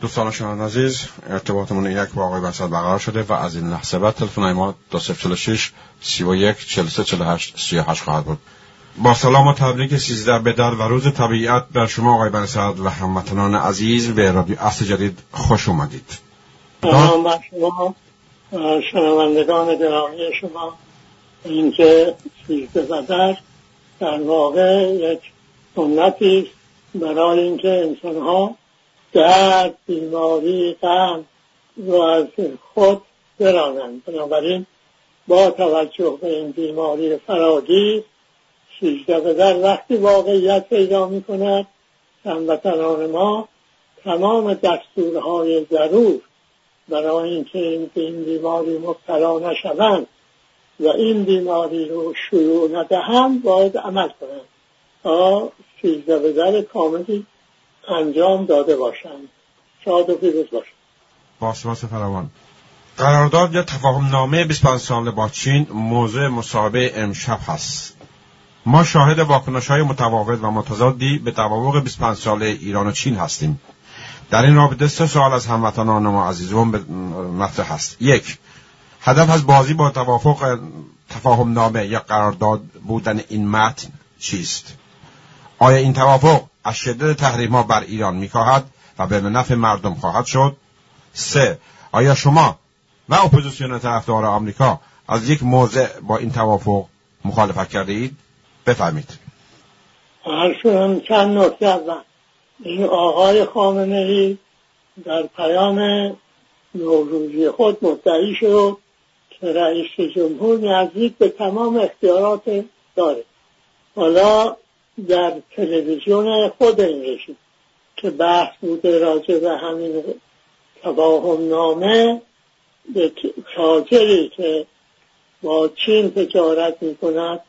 دوستان شما عزیز ارتباطمون یک با آقای بسد برقرار شده و از این لحظه بعد تلفن ما دو شش سی و یک چل سه چل هشت سی هشت خواهد بود. با سلام و تبریک سیزده بدر و روز طبیعت بر شما آقای بنسد و هموطنان عزیز به رادیو اصل جدید خوش اومدید. سلام شما شنوندگان گرامی شما. اینکه سیزده بدر در واقع یک سنتی برای اینکه انسانها درد بیماری غم رو از خود برانند. بنابراین با توجه به این بیماری فراگیر سیزده به در وقتی واقعیت پیدا می کند هموطنان ما تمام دستورهای ضرور برای اینکه این این بیماری مبتلا نشوند و این بیماری رو شروع ندهند باید عمل کنند. تا سیزده به در کاملی انجام داده باشند. شاد و پیروز باشند. با سپاس فراوان قرارداد یا تفاهم نامه 25 ساله با چین موضوع مصاحبه امشب هست. ما شاهد واکنش های متفاوت و متضادی به توافق 25 ساله ایران و چین هستیم. در این رابطه سه سوال از هموطنان ما عزیزون مطرح هست. یک هدف از بازی با توافق تفاهم نامه یا قرارداد بودن این متن چیست؟ آیا این توافق از شدت تحریم ها بر ایران می‌خواهد و به نفع مردم خواهد شد. سه آیا شما و اپوزیسیون طرفدار آمریکا از یک موضع با این توافق مخالفت کرده اید؟ بفهمید هم چند نکته اول. این آقای خامنه ای در پیام نوروزی خود مدعی شد که رئیس جمهور نزدیک به تمام اختیارات داره حالا در تلویزیون خود این که بحث بوده راجع به همین تفاهم نامه به تاجری که با چین تجارت می کند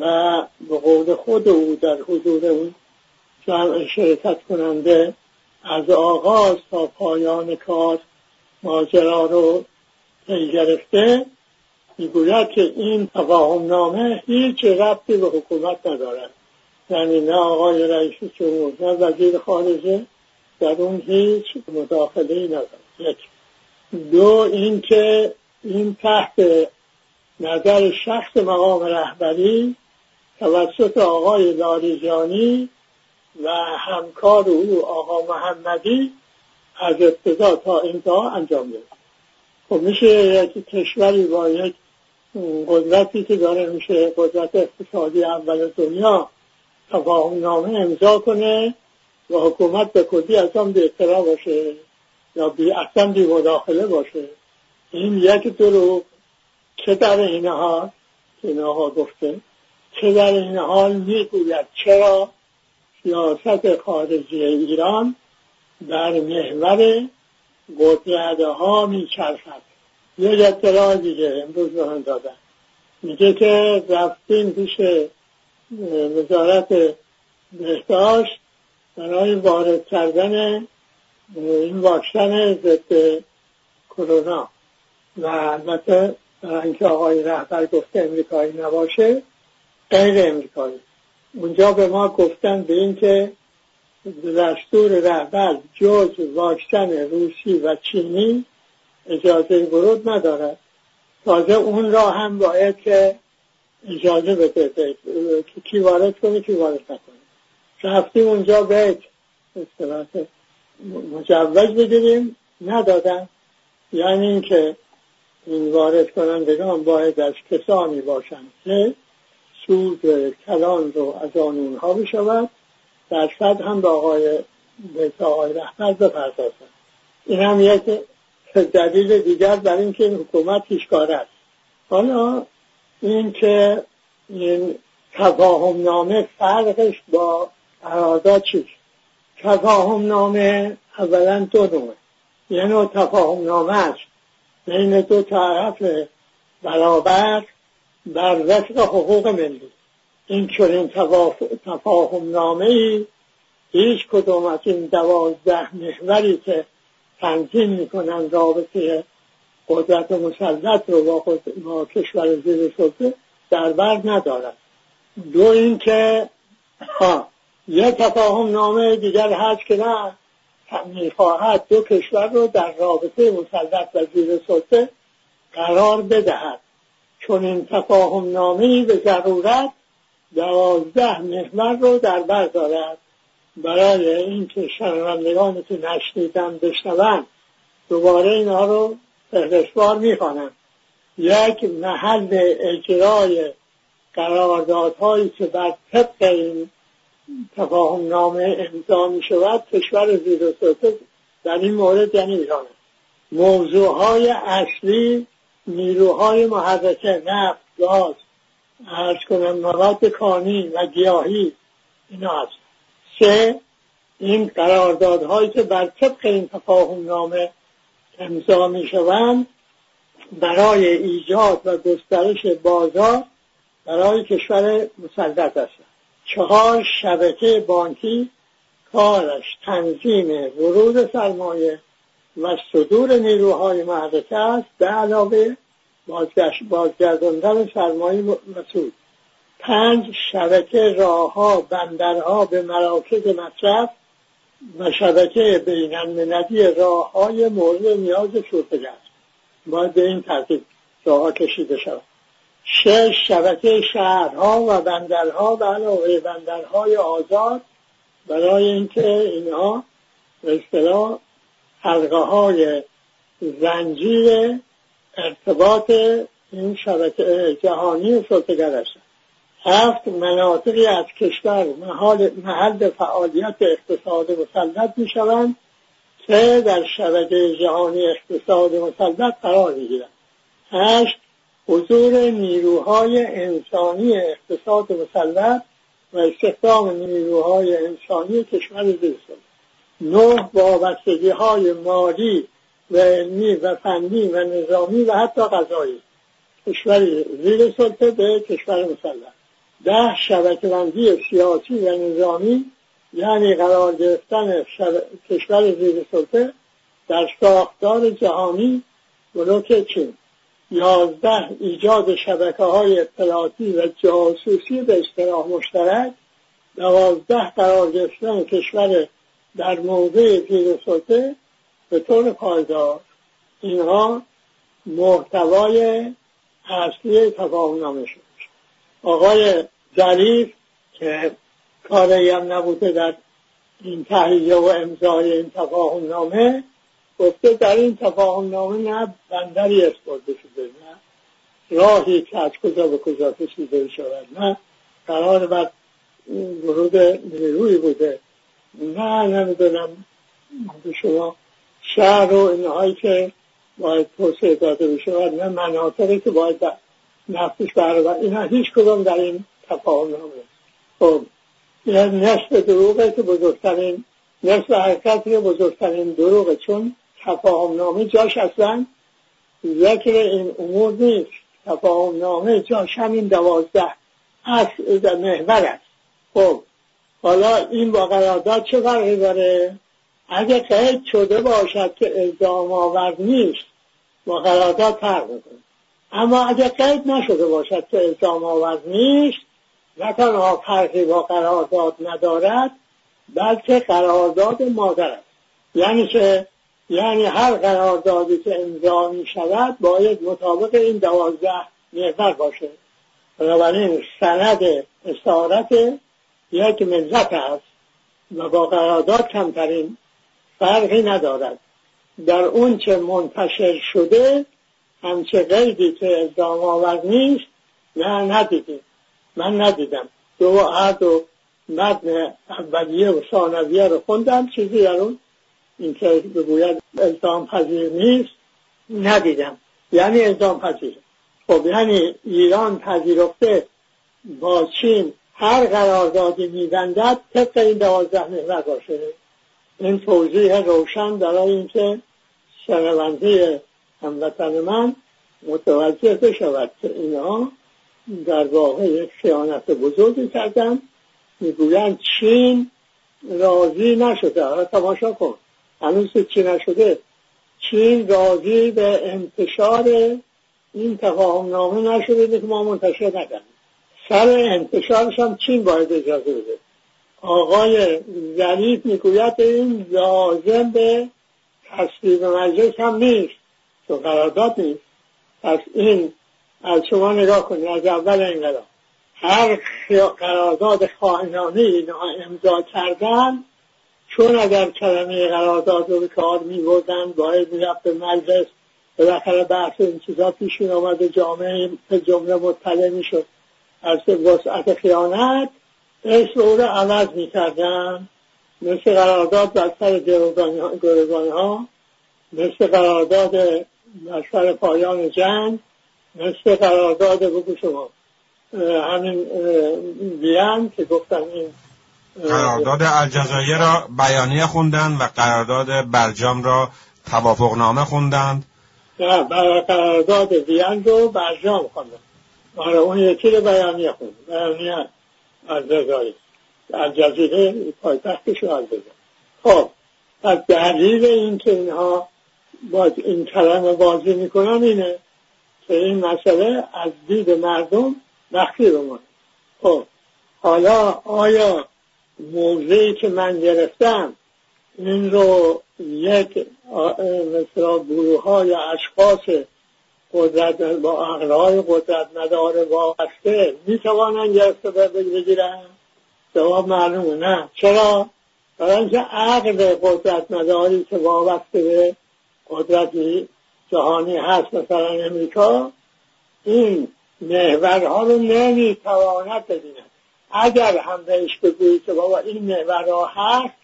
و به قول خود او در حضور اون جمع شرکت کننده از آغاز تا پایان کار ماجرا رو پی گرفته می‌گوید که این تفاهم نامه هیچ ربطی به حکومت ندارد. یعنی نه آقای رئیس جمهور نه وزیر خارجه در اون هیچ مداخله ای ندارد یک. دو اینکه این تحت نظر شخص مقام رهبری توسط آقای لاریجانی و همکار او آقا محمدی از ابتدا تا انتها انجام داد. خب میشه یک کشوری با یک قدرتی که داره میشه قدرت اقتصادی اول دنیا تفاهم نامه امضا کنه و حکومت به کلی از آن به باشه یا بی اصلا بی مداخله باشه. این یک دروغ. چه در این حال؟ که این آقا گفته. چه در این حال می‌گوید؟ چرا سیاست خارجی ایران در محور قدرت ها میچرخد؟ یک اطلاع دیگه امروز به من دادن. میگه که رفتیم پیش وزارت بهداشت برای وارد کردن این واکسن ضد کرونا. و البته برای اینکه آقای رهبر گفته امریکایی نباشه غیر امریکایی. اونجا به ما گفتن به اینکه دستور رهبر جز واکسن روسی و چینی اجازه ورود ندارد. تازه اون را هم باید که اجازه بده که کی وارد کنه کی وارد نکنه. رفتیم اونجا به مجوز بگیریم ندادن. یعنی اینکه این وارد کنندگان باید از کسانی باشند که سود کلان رو از آن اونها بشود درصد هم به آقای به آقای رهبر بپردازند این هم یک دلیل دیگر برای اینکه این حکومت پیشکار است. حالا این که این تفاهم نامه فرقش با قرارداد چیست؟ تفاهم نامه اولا دو نوعه. یه نوع تفاهم نامه است. بین دو طرف برابر بر وفق حقوق ملی. این چنین تفاهم نامه ای هیچ کدوم از این دوازده محوری که تنظیم می‌کنن رابطه قدرت مسلط رو با, با کشور زیر سلطه در بر ندارد. دو اینکه یه تفاهم نامه دیگر هست که نه می‌خواهد دو کشور را در رابطه مسلط و زیر سلطه قرار بدهد. چون این تفاهم نامه به ضرورت دوازده محور رو در بر دارد. برای اینکه شنوندگان که نشنیدن بشنوند دوباره اینها رو فهرستوار می‌خوانم. یک محل اجرای قراردادهایی که بر طبق این تفاهم نامه امضا می شود کشور زیر در این مورد یعنی ایران موضوع های اصلی نیروهای محرکه نفت گاز ارز کنم مواد کانی و گیاهی اینا هست. سه این قراردادهایی که بر طبق این تفاهم نامه امضا می شوند برای ایجاد و گسترش بازار برای کشور مسلط است چهار شبکه بانکی کارش تنظیم ورود سرمایه و صدور نیروهای محرکه است. به علاوه بازگرداندن سرمایه مسود پنج شبکه راهها بندرها به مراکز مصرف و شبکه بین راه های مورد نیاز شورتگه است. باید به این ترتیب راه کشیده شود. شش شبکه شهرها و بندرها و علاوه بندرهای آزاد برای اینکه اینها به اصطلاح حلقه های زنجیر ارتباط این شبکه جهانی سلطگر هستند هفت مناطقی از کشور محل, محل فعالیت اقتصاد مسلط می شوند که در شبکه جهانی اقتصاد مسلط قرار می گیرند هشت حضور نیروهای انسانی اقتصاد مسلط و استخدام نیروهای انسانی کشور زیرسان نه وابستگی های مالی و علمی و فنی و نظامی و حتی غذایی. کشور زیر سلطه به کشور مسلط. ده شبکه بندی سیاسی و نظامی یعنی قرار گرفتن کشور زیر سلطه در ساختار جهانی بلوک چین. یازده ایجاد شبکه های اطلاعاتی و جاسوسی به اصطلاح مشترک دوازده قرار گرفتن کشور در موضع زیر سلطه به طور پایدار. اینها محتوای اصلی تفاهم نامه شد. آقای ظریف که کاری هم نبوده در این تهیه و امضای این تفاهم نامه گفته در این تفاهم نامه نه بندری اسپرده شده نه راهی که از کجا به کجا کشیده شود نه قرار بر ورود نیروی بوده. نه نمی‌دونم. به شما شهر و اینهایی که باید توسعه داده بشود نه مناطقی که باید نفتش برابر اینا هیچ کدام در این تفاهم نامه خب این نصف دروغه که بزرگترین نصف حرکت که بزرگترین دروغه چون تفاهم نامه جاش اصلا ذکر این امور نیست. تفاهم نامه جاش همین دوازده اصل محور است. خب حالا این با قرارداد چه فرقی داره؟ اگه قید شده باشد که الزام آور نیست با قرارداد فرق می‌کنه. اما اگه قید نشده باشد که الزام آور نیست نه تنها فرقی با قرارداد ندارد بلکه قرارداد مادر است. یعنی که یعنی هر قراردادی که امضا می شود باید مطابق این دوازده محور باشه. بنابراین سند اسارت یک ملت است و با قرارداد کمترین فرقی ندارد. در اون چه منتشر شده همچه قیدی که الزام آور نیست نه ندیدیم. من ندیدم. دو عهد و متن اولیه و ثانویه رو خوندم چیزی در اون این که بگوید الزام پذیر نیست ندیدم. یعنی الزام پذیر. خب یعنی ایران پذیرفته با چین هر قراردادی میبندد طبق این دوازده محور باشه. این توضیح روشن برای اینکه شنونده هموطن من متوجه بشود که اینها در واقع خیانت بزرگی کردن می‌گویند چین راضی نشده. حالا تماشا کن. هنوز چی نشده. چین راضی به انتشار این تفاهم نامه نشده که ما منتشر نکنیم سر انتشارش هم چین باید اجازه بده. آقای ظریف می‌گوید این لازم به تصویب مجلس هم نیست. تو قرارداد نیست پس این از شما نگاه کنید از اول انقلاب هر قرارداد خواهنامه اینا امضا کردن چون اگر کلمه قرارداد رو به کار می بردن باید می‌رفت به مجلس بالاخره بحث این چیزا پیش می آمد جامعه به جمله مطلع می شد از وسعت خیانت اسم او رو عوض می کردن مثل قرارداد بر سر گروگانی ها مثل قرارداد بر سر پایان جنگ مثل قرارداد بگو شما. همین وین که گفتن این قرارداد الجزایر را بیانیه خوندن و قرارداد برجام را توافقنامه خوندند. نه برای قرارداد وین رو برجام خوندن. برای اون یکی رو بیانیه خوند بیانیه الجزایر. الجزیره پایتختش رو الجزایر. خب پس دلیل این که اینها باز این کلمه بازی می‌کنن اینه که این مسئله از دید مردم مخفی بمانه خب حالا آیا موضعی که من گرفتم این رو یک مثلا گروه های یا اشخاص قدرت با اقلای قدرت مدار وابسته می توانن گرفته بگیرن؟ جواب معلومه نه. چرا؟ برای اینکه عقل قدرت مداری که وابسته به قدرتی جهانی هست. مثلا امریکا این محورها رو نمی‌تواند ببیند. اگر هم بهش بگویی که بابا این محورها هست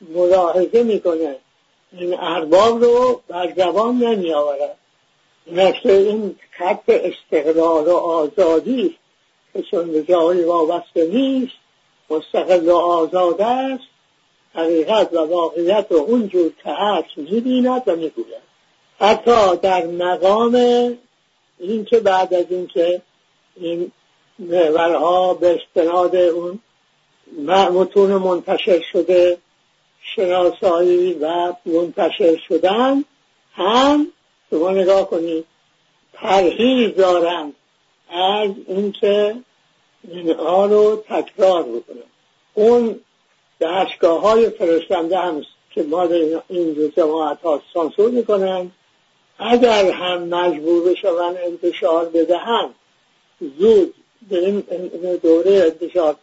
ملاحظه می‌کنه. این ارباب رو بر زبان نمی آورد مثل این خط استقلال و آزادی که چون به جایی وابسته نیست مستقل و آزاد است. حقیقت و واقعیت رو اونجور که هست می‌بیند و می‌گوید. حتی در مقام این که بعد از اینکه این محورها به استناد اون متون منتشر شده شناسایی و منتشر شدن هم شما نگاه کنید پرهیز دارند از اینکه اینها رو تکرار بکنن. اون دستگاه های فرستنده هم که ما این جماعت ها سانسور می‌کنن اگر هم مجبور بشون انتشار بدهند زود به این دوره انتشار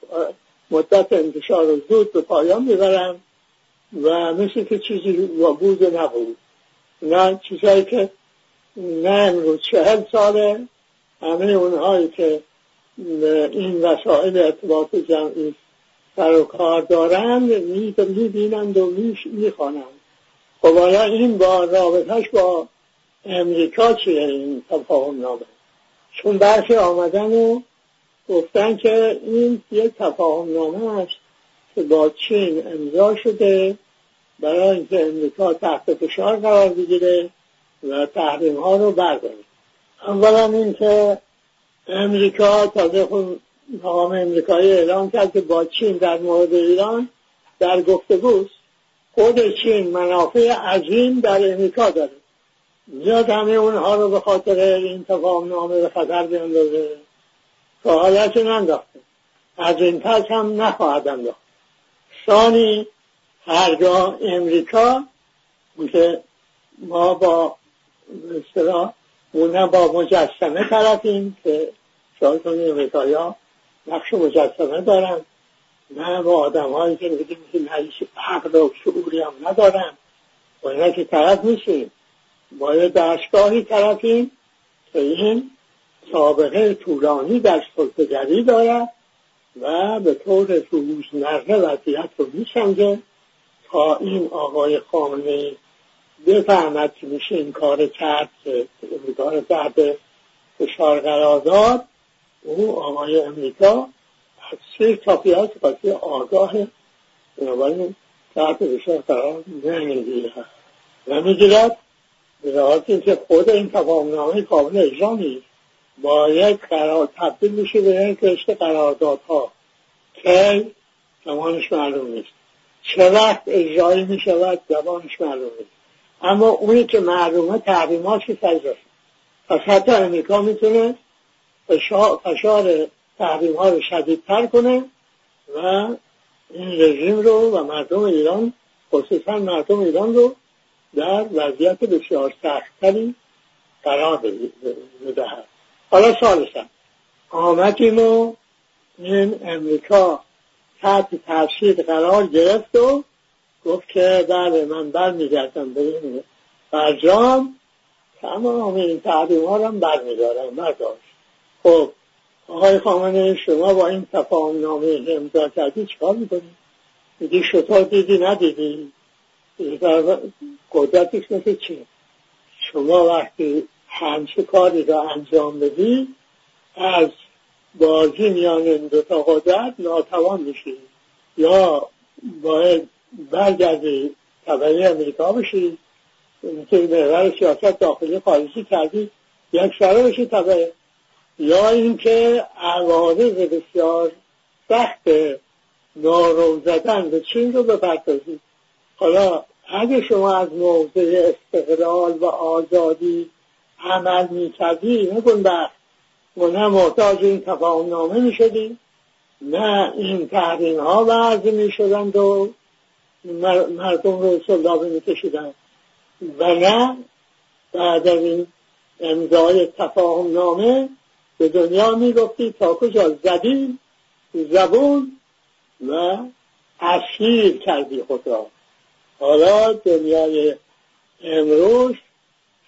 مدت انتشار رو زود به پایان می‌برن و مثل که چیزی بود و نبود. نه چیزهایی که نه امروز چهل ساله همه اونهایی که این وسایل ارتباط جمعی سر و کار دارند می‌بینند و می‌خوانند. خب آیا این با رابطهش با امریکا چیه این تفاهم نامه چون برخی آمدن و گفتن که این یک تفاهم نامه است که با چین امضا شده برای اینکه امریکا تحت فشار قرار بگیره و تحریم ها رو برداره. اولا اینکه امریکا تازه خود مقام امریکایی اعلام کرد که با چین در مورد ایران در گفتگوست. خود چین منافع عظیم در امریکا داره. زیاد همه اونها رو به خاطر این تفاهم نامه به خطر بیندازه. فعالیت ننداخته. از این پس هم نخواهد انداخت. ثانی هرگاه امریکا که ما با اصطلاح اون با مجسمه طرفیم که شاید امریکایی ها نقش مجسمه دارن نه با آدم هایی که بگیم که نهیش عقل و شعوری هم ندارن. با اینا که طرف میشیم. باید دستگاهی طرفیم که این سابقه طولانی در سلطگری دارد و به طور روزمره وضعیت رو میسنجه تا این آقای خامنه بفهمد که میشه این کار کرد که کار تحت فشار قرار داد. او آقای امریکا سه تاپیات قاطی آگاه بنابراین تحت فشار قرار نمی‌گیرد نمی‌گیرد به لحاظ اینکه خود این تفاهمنامه قابل اجرا نیست. باید قرار تبدیل میشه به یک رشته قراردادها. که زمانش معلوم نیست. چه وقت اجرایی می‌شود زبانش معلوم نیست. اما اونی که معلومه تحریمات که سجاست پس حتی امریکا می‌تونه فشار تحریم ها رو شدیدتر کنه و این رژیم رو و مردم ایران خصوصا مردم ایران رو در وضعیت بسیار سختتری قرار بدهد. حالا سالسم آمدیم و این امریکا تحت ترشید قرار گرفت و گفت که بله من برمیگردم به این برجام تمام این تحریم ها رو هم برمیدارم برداشت خب آقای خامنه شما با این تفاهم نامه امضا کردی چیکار می‌کنی؟ میگی شطور دیدی ندیدی؟ قدرتش مثل چی شما وقتی همچه کاری را انجام بدی از بازی میان این دوتا قدرت ناتوان میشی. یا باید برگردی طبعی امریکا بشی که محور سیاست داخلی خارجی کردی یک سره بشی طبعه یا اینکه عوارض بسیار سخت نارو زدن به چین رو بپردازید. حالا اگه شما از موضع استقلال و آزادی عمل می‌کردی نکن بر و نه محتاج این تفاهم نامه می‌شدی نه این تحریم ها وضع می‌شدند و مردم رو سلابه میکشیدن و نه بعد از این امضای تفاهم نامه به دنیا می‌گفتی تا کجا زدی زبون و اسیر کردی خود را. حالا دنیای امروز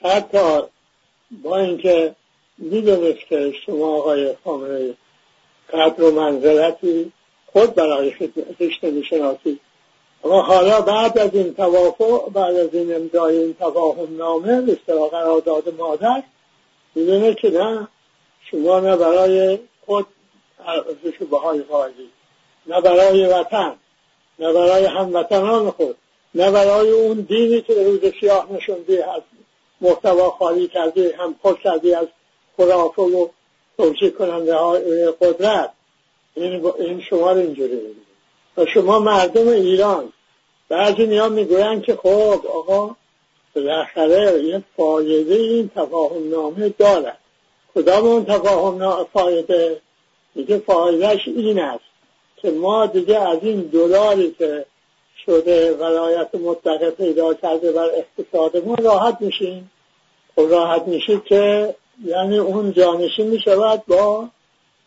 حتی با اینکه می‌دونست که شما آقای خامنه قدر و منزلتی خود برای رشته می‌شناسید اما حالا بعد از این توافق بعد از این امضای این تفاهم نامه به قرارداد مادر می‌دونه که نه شما نه برای خود ارزش بهای قائلی نه برای وطن نه برای هموطنان خود نه برای اون دینی که روز سیاه نشونده از محتوا خالی کرده هم خود کرده از خرافه و توجیه کننده های قدرت. این شما رو اینجوری و شما مردم ایران بعضی میان می‌گویند که خب آقا بالاخره یه فایده این تفاهم نامه دارد. کدام اون تفاهم فایده میگه فایدهش این است که ما دیگه از این دلاری که شده ولایت مطلقه پیدا کرده بر اقتصاد ما راحت میشیم. خب راحت میشید که یعنی اون جانشین می‌شود با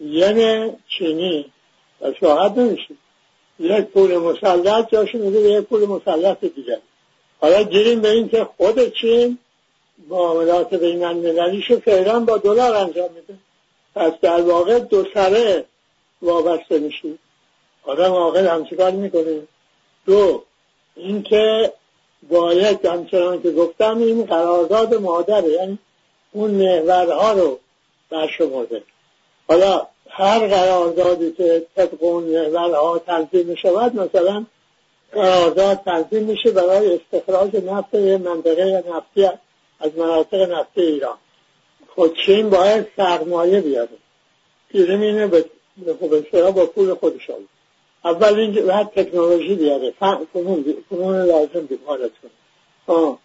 ین چینی. و راحت نمیشید یک پول مسلط جاش میده یک پول مسلط دیگه. حالا گیریم به این که خود چین معاملات بین المللیشو فعلا با دلار انجام میده. پس در واقع دو سره وابسته میشید آدم عاقل همچه می‌کنه؟ دو اینکه باید همچنان که گفتم این قرارداد مادره. یعنی اون محورها رو برشمرده. حالا هر قراردادی که طبق اون محورها تنظیم می‌شود مثلا قرارداد تنظیم میشه برای استخراج نفت منطقه نفتی از مناطق نفتی ایران. خود چین باید سرمایه بیاره. پیرم اینه به با پول خودش آید اول اینکه باید تکنولوژی بیاره. فنون, فنون لازم بیمارت کنه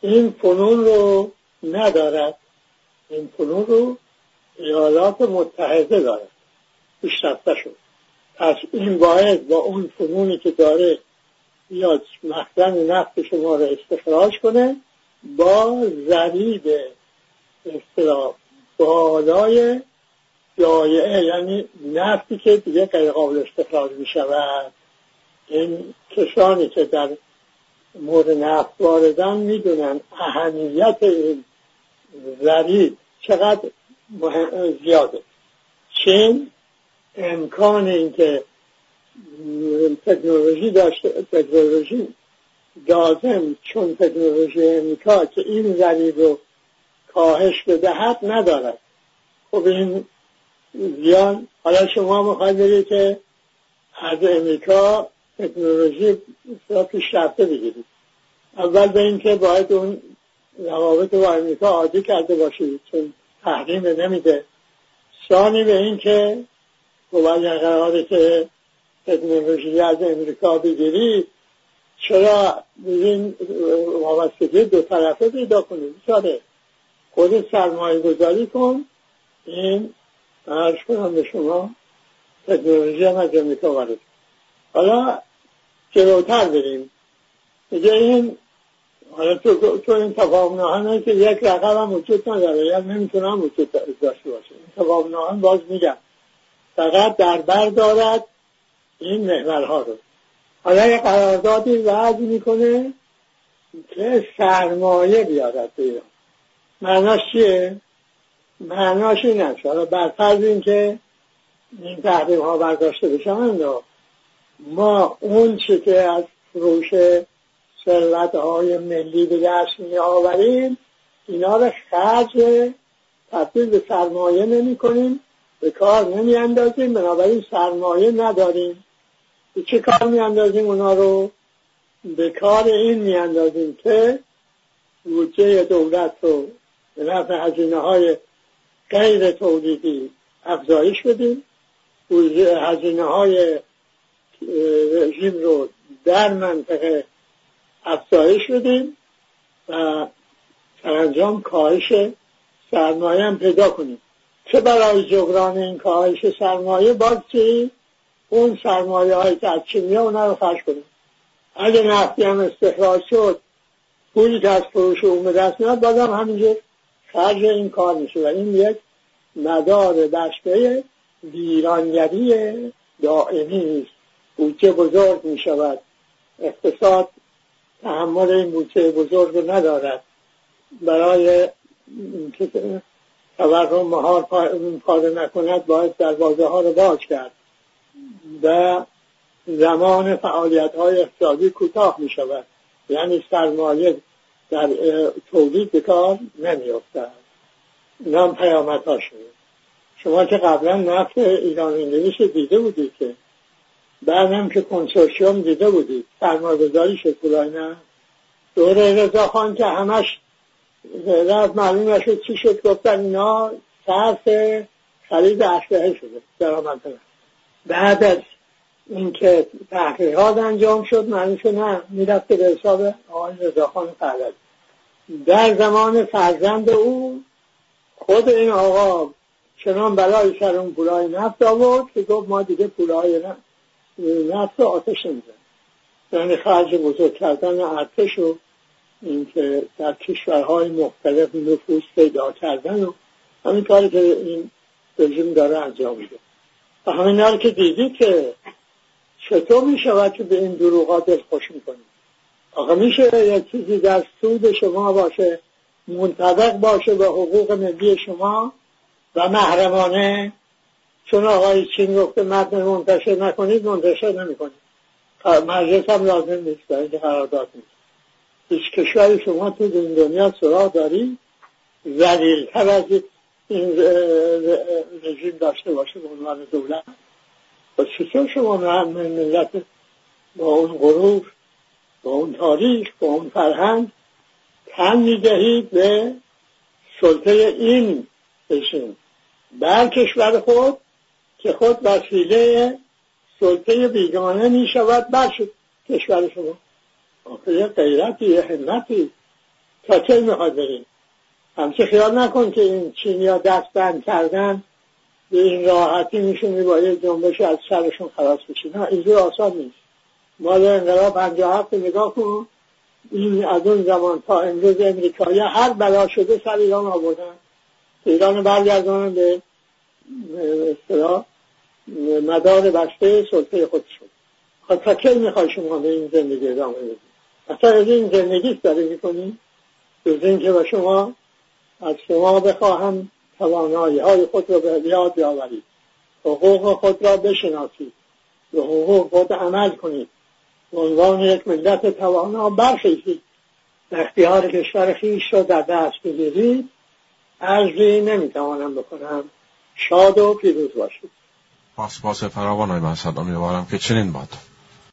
این فنون رو ندارد. این فنون رو ایالات متحده دارد. پیشرفته شد. پس این باید با اون فنونی که داره یا مخزن نفت شما رو استخراج کنه با ضریب اصطلاح بالای جایعه یعنی نفتی که دیگه غیر قابل استخراج می شود این کسانی که در مورد نفت واردن می‌دونن اهمیت این ضریب چقدر زیاده. چین امکان اینکه تکنولوژی داشته تکنولوژی لازم چون تکنولوژی امریکا که این ضریب رو کاهش بدهد ندارد. خب این زیان حالا شما می‌خواید بگید که از امریکا تکنولوژی پیشرفته بگیرید. اول به اینکه باید اون روابط با امریکا عادی کرده باشید چون تحریم نمیده. ثانی به اینکه باید قراره که تکنولوژی از امریکا بگیرید چرا این وابستگی دو طرفه پیدا کنید چاره خود سرمایه گذاری کن. این ارز کنم به شما تکنولوژی هم از امریکا وارد حالا جلوتر بریم. میگه این حالا تو, تو این تفاهم ناهن که یک رقم هم وجود نداره. یا نمی‌تونم وجود داشته باشه. این تفاهم ناهن باز میگم. فقط در بر دارد این محورها رو. حالا یه قراردادی وعد می‌کنه که سرمایه بیارد به ایران؟ معناش چیه؟ معناش این است. حالا برفرض این که این تحریم ها برداشته بشن ما اون چی که از فروش ثروت های ملی به دست می آوریم اینا رو خرج تبدیل به سرمایه نمی کنیم به کار نمی اندازیم بنابراین سرمایه نداریم. به چه کار می اندازیم اونا رو؟ به کار این می اندازیم که بودجه دولت رو به نفع هزینه های غیر تولیدی افزایش بدیم. هزینه های رژیم رو در منطقه افزایش بدیم و سرانجام کاهش سرمایه هم پیدا کنیم. چه برای جبران این کاهش سرمایه؟ باز چی؟ اون سرمایه های که از چینیا اونا رو خرج کنیم. اگه نفتی هم استخراج شد پولی که از فروش اون به دست میاد بازم همینجور خرج این کار میشه. و این یک مدار بشته ویرانگری دائمی است بودجه بزرگ می شود اقتصاد تحمل این بودجه بزرگ ندارد. برای تورم مهار کار نکند باید دروازه ها رو باز کرد. و زمان فعالیت های اقتصادی کوتاه می شود یعنی سرمایه در تولید به کار نمی افتد ها شده شما که قبلا نفت ایران انگلیس دیده بودید که بعدم که کنسورسیوم دیده بودید سرمایه گذاری شد نه؟ دوره رضا خان که همش رفت معلوم نشد چی شد گفتن اینا صرف خرید اسلحه شده درآمد بعد از اینکه تحقیقات انجام شد معنی شد نه می‌رفته به حساب آقای رضاخان پهلوی در زمان فرزند او خود این آقا چنان بلای سر اون پولای نفت آورد که گفت ما دیگه پولای نفت آتش نمیزن یعنی خرج بزرگ کردن ارتش و اینکه در کشورهای مختلف نفوذ پیدا کردن و همین کاری که این رژیم داره انجام میده. و همین که دیدید که چطور می شود که به این دروغا خوش می‌کنید آخه میشه یک چیزی در سود شما باشه منطبق باشه به حقوق ملی شما و محرمانه. چون آقای چین گفته متن منتشر نکنید منتشر نمی‌کنید. مجلس هم لازم نیست برای اینکه قرارداد نیست. هیچ کشوری شما تو دنیا سراغ دارید تر از این رژیم داشته باشه به عنوان دولت. و چطور شما ملت با اون غرور با اون تاریخ با اون فرهنگ تن می‌دهید به سلطه این رژیم. بر کشور خود که خود وسیله سلطه بیگانه می شود بر کشور شما؟ آخه غیرتی یه همتی تا چه می‌خواد بریم همچه خیال نکن که این چینیا دست بند کردن به این راحتی میشونی با یه جنبش از سرشون خلاص بشی. نه اینجور آسان نیست. مال انقلاب پنجاه هفت نگاه کن. این از اون زمان تا امروز امریکایی هر بلا شده سر ایران آوردن. ایران برگردانن به اصطلاح مدار بسته سلطه خود شد خب تا کی می‌خوای شما به این زندگی ادامه بدید اصلا از این زندگی داره می‌کنی؟ جز اینکه به شما از شما بخواهم توانایی های خود را به یاد بیاورید. حقوق خود را بشناسید. به حقوق خود عمل کنید. به عنوان یک ملت توانا برخیزید. اختیار کشور خیش را در دست بگیرید. عرضی نمی‌توانم بکنم. شاد و پیروز باشید. پاسپاس فراوان های محسد امیدوارم که چنین باد.